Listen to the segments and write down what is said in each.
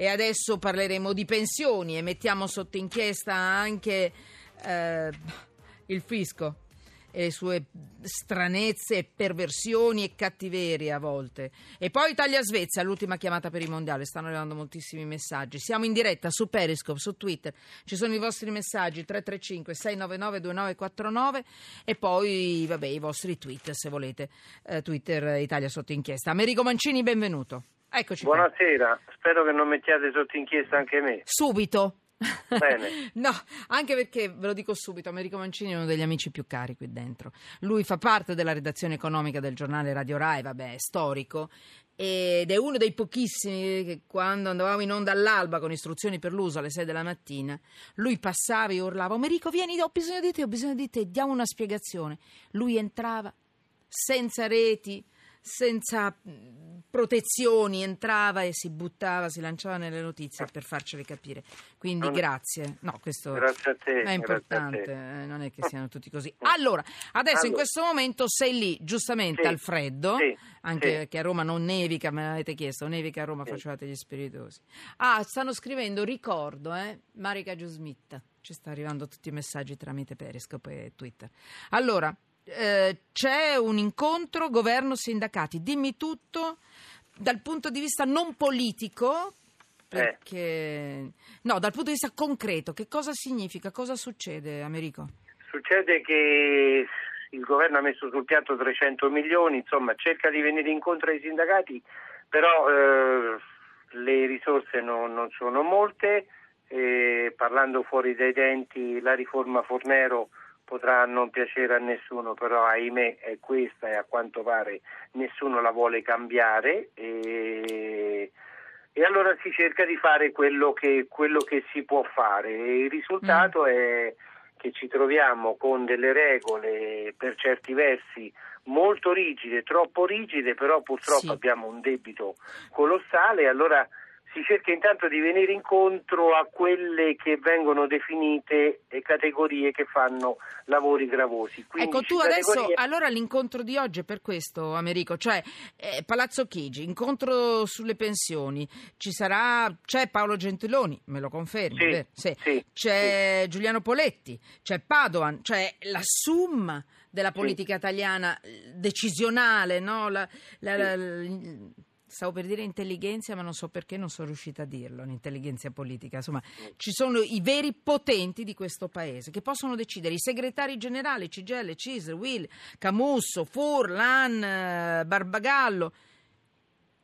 E adesso parleremo di pensioni e mettiamo sotto inchiesta anche eh, il fisco e le sue stranezze, perversioni e cattiverie a volte. E poi Italia-Svezia, l'ultima chiamata per i mondiali. Stanno arrivando moltissimi messaggi. Siamo in diretta su Periscope, su Twitter. Ci sono i vostri messaggi 335 699 2949 e poi vabbè, i vostri tweet se volete. Eh, Twitter Italia sotto inchiesta. Americo Mancini, benvenuto. Eccoci qua. Buonasera, spero che non mettiate sotto inchiesta anche me. Subito. Bene. no, anche perché ve lo dico subito, Americo Mancini è uno degli amici più cari qui dentro. Lui fa parte della redazione economica del giornale Radio Rai, vabbè, è storico. Ed è uno dei pochissimi che quando andavamo in onda all'alba con istruzioni per l'uso alle 6 della mattina, lui passava e urlava: Americo, vieni, ho bisogno di te, ho bisogno di te, diamo una spiegazione. Lui entrava senza reti, senza protezioni, entrava e si buttava, si lanciava nelle notizie per farcele capire. Quindi Non- grazie. No, questo Grazie a te. è importante, eh, non è che siano tutti così. Allora, adesso in Allora. questo momento sei lì, giustamente Sì, al freddo, sì, anche sì. che a Roma non nevica, me l'avete chiesto, nevica a Roma, facevate gli spiritosi. Ah, stanno scrivendo, ricordo, eh, Marica Giusmitta. Ci sta arrivando tutti i messaggi tramite Periscope e Twitter. Allora, eh, c'è un incontro governo-sindacati. Dimmi tutto dal punto di vista non politico, perché... No, dal punto di vista concreto, che cosa significa? Cosa succede, Americo? Succede che il governo ha messo sul piatto 300 milioni, insomma cerca di venire incontro ai sindacati, però eh, le risorse non, non sono molte, parlando fuori dai denti la riforma Fornero potrà non piacere a nessuno, però ahimè è questa e a quanto pare nessuno la vuole cambiare. E... E allora si cerca di fare quello che, quello che si può fare. E il risultato è che ci troviamo con delle regole per certi versi molto rigide, troppo rigide, però purtroppo Sì. abbiamo un debito colossale. Allora si cerca intanto di venire incontro a quelle che vengono definite eh, categorie che fanno lavori gravosi. Quindi ecco, tu categorie- adesso, allora l'incontro di oggi è per questo, Americo, cioè eh, Palazzo Chigi, incontro sulle pensioni, ci sarà, c'è Paolo Gentiloni, me lo confermi, Sì? Sì. sì, c'è Giuliano Poletti, c'è Padoan, cioè la summa della politica italiana eh, decisionale, no? La- la- la- Stavo per dire intelligenza, ma non so perché non sono riuscita a dirlo, l'intelligenza politica. Insomma, ci sono i veri potenti di questo paese che possono decidere, i segretari generali, CGL, CISL, Will, Camusso, Furlan, eh, Barbagallo.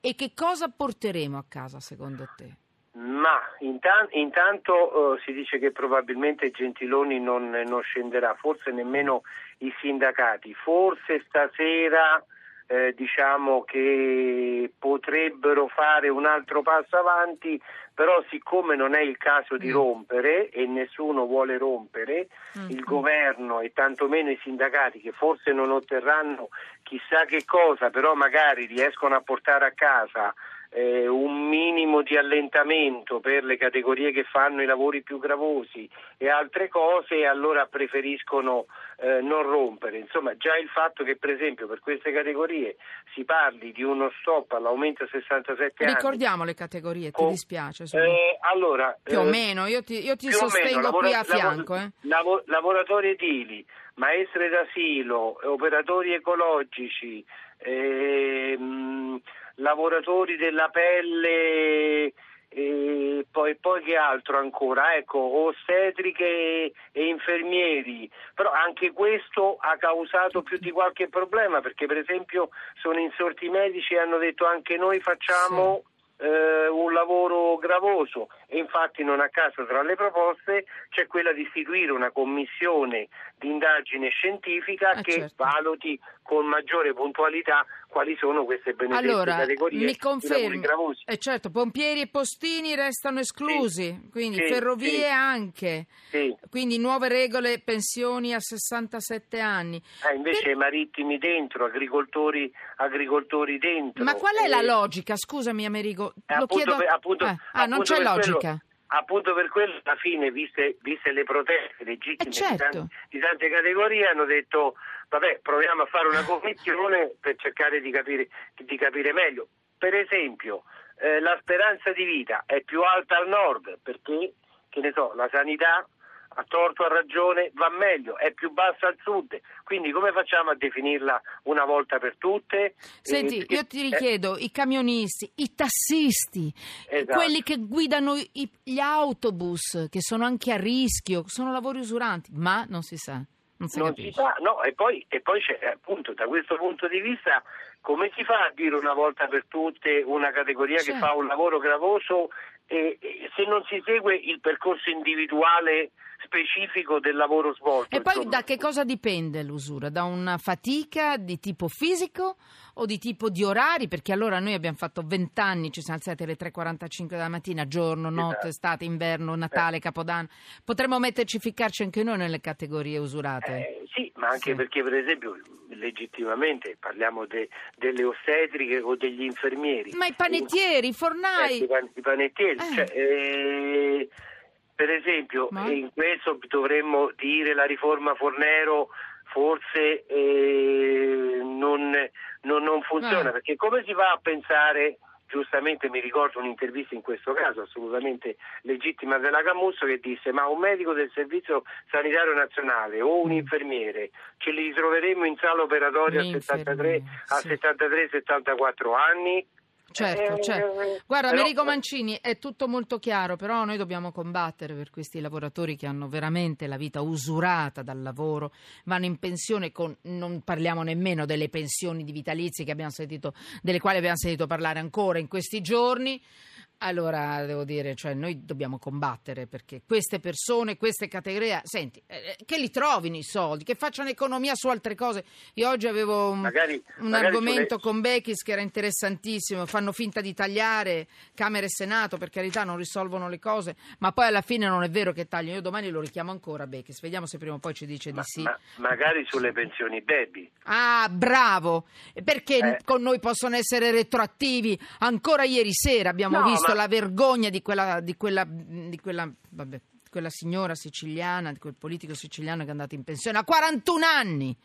E che cosa porteremo a casa secondo te? Ma intan- intanto eh, si dice che probabilmente Gentiloni non, non scenderà, forse nemmeno i sindacati, forse stasera eh, diciamo che potrebbero fare un altro passo avanti, però siccome non è il caso di Mm. rompere e nessuno vuole rompere, Mm. il governo e tantomeno i sindacati che forse non otterranno chissà che cosa, però magari riescono a portare a casa eh, un minimo di allentamento per le categorie che fanno i lavori più gravosi e altre cose, allora preferiscono eh, non rompere. Insomma, già il fatto che per esempio per queste categorie si parli di uno stop all'aumento a 67 anni. Ricordiamo le categorie, ti Oh, dispiace? eh, allora, più o eh, meno, io ti, io ti più o meno, sostengo lavora- qui a lavora- fianco. eh. lavo- lavoratori edili, maestre d'asilo, operatori ecologici, ehm, lavoratori della pelle e poi, poi che altro ancora? Ecco, ostetriche e, infermieri, però anche questo ha causato più di qualche problema perché per esempio sono insorti i medici e hanno detto anche noi facciamo eh, un lavoro gravoso e infatti non a caso tra le proposte c'è quella di istituire una commissione di indagine scientifica Ah, che certo. valuti con maggiore puntualità quali sono queste benedette Allora, categorie mi confermi, eh certo, pompieri e postini restano esclusi, quindi sì, ferrovie sì. anche, Sì. quindi nuove regole, pensioni a 67 anni. Eh, invece marittimi dentro, agricoltori, agricoltori dentro. Ma qual è la Eh, logica? Scusami Americo, Eh, lo appunto chiedo... per- appunto- eh, ah, non appunto c'è per logica. quello- appunto per quello alla fine, viste, viste le proteste legittime Eh, certo. di, tante, di tante categorie, hanno detto vabbè proviamo a fare una commissione per cercare di capire, di capire meglio. Per esempio, eh, la speranza di vita è più alta al nord perché, che ne so, la sanità a torto a ragione va meglio, è più bassa al sud, quindi come facciamo a definirla una volta per tutte? Senti, Eh, io ti eh, richiedo, i camionisti, i tassisti, Esatto. quelli che guidano i- gli autobus, che sono anche a rischio, sono lavori usuranti, ma non si sa, non si non si sa, no, e poi, e poi c'è appunto da questo punto di vista come si fa a dire una volta per tutte una categoria che Certo. fa un lavoro gravoso e, e se non si segue il percorso individuale specifico del lavoro svolto? E poi insomma. da che cosa dipende l'usura? Da una fatica di tipo fisico o di tipo di orari? Perché allora noi abbiamo fatto 20 anni, ci siamo alzati alle 3.45 della mattina, giorno, notte, Esatto. estate, inverno, Natale, Capodanno. Potremmo metterci, ficcarci anche noi nelle categorie usurate? Eh, sì, ma anche Sì. perché per esempio legittimamente parliamo de- delle ostetriche o degli infermieri. Ma i panettieri, i Eh, fornai... i, pan- i panettieri, Eh. cioè, eh, per esempio Ma- in questo dovremmo dire la riforma Fornero forse eh, non, non- non funziona Eh. perché come si va a pensare giustamente mi ricordo un'intervista in questo caso assolutamente legittima della Camusso che disse ma un medico del servizio sanitario nazionale o un Mm. infermiere ce li ritroveremo in sala operatoria a L'infermiere, 73 sì. 73-74 anni Certo, Eh, certo. eh, Guarda, però- Americo Mancini, è tutto molto chiaro, però noi dobbiamo combattere per questi lavoratori che hanno veramente la vita usurata dal lavoro, vanno in pensione con, non parliamo nemmeno delle pensioni di vitalizi che abbiamo sentito, delle quali abbiamo sentito parlare ancora in questi giorni. Allora, devo dire, cioè, noi dobbiamo combattere perché queste persone, queste categorie, senti, eh, che li trovino i soldi, che facciano economia su altre cose. Io oggi avevo un, Magari- un magari argomento con Bechis che era interessantissimo, fanno finta di tagliare Camera e Senato, per carità non risolvono le cose, ma poi alla fine non è vero che tagliano. Io domani lo richiamo ancora Bechis, vediamo se prima o poi ci dice Ma- di sì. ma- magari sulle pensioni baby. Ah, bravo! Perché Eh. con noi possono essere retroattivi? Ancora ieri sera abbiamo No, visto ma- la vergogna di quella, di quella, di quella, vabbè, quella signora siciliana, di quel politico siciliano che è andato in pensione a 41 anni,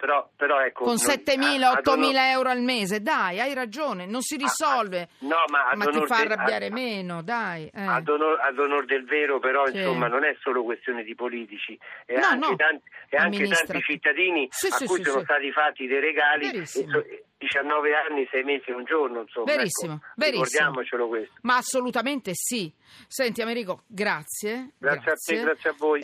Però, però ecco, con non- 7.000, a- ad onor- 8.000 euro al mese. Dai, hai ragione, non si risolve. No, ma, Ma ti fa de- arrabbiare a- meno, dai. eh. Ad onor, ad onor del vero, però, Sì. insomma, non è solo questione di politici, è No, anche, no. tanti, è anche tanti cittadini Sì, a sì, cui sono stati fatti dei regali. Verissimo. e so- 19 anni, 6 mesi e un giorno, insomma. Verissimo, ecco, verissimo. Ricordiamocelo questo. Ma assolutamente sì. Senti Americo, grazie. Grazie a te, grazie a voi.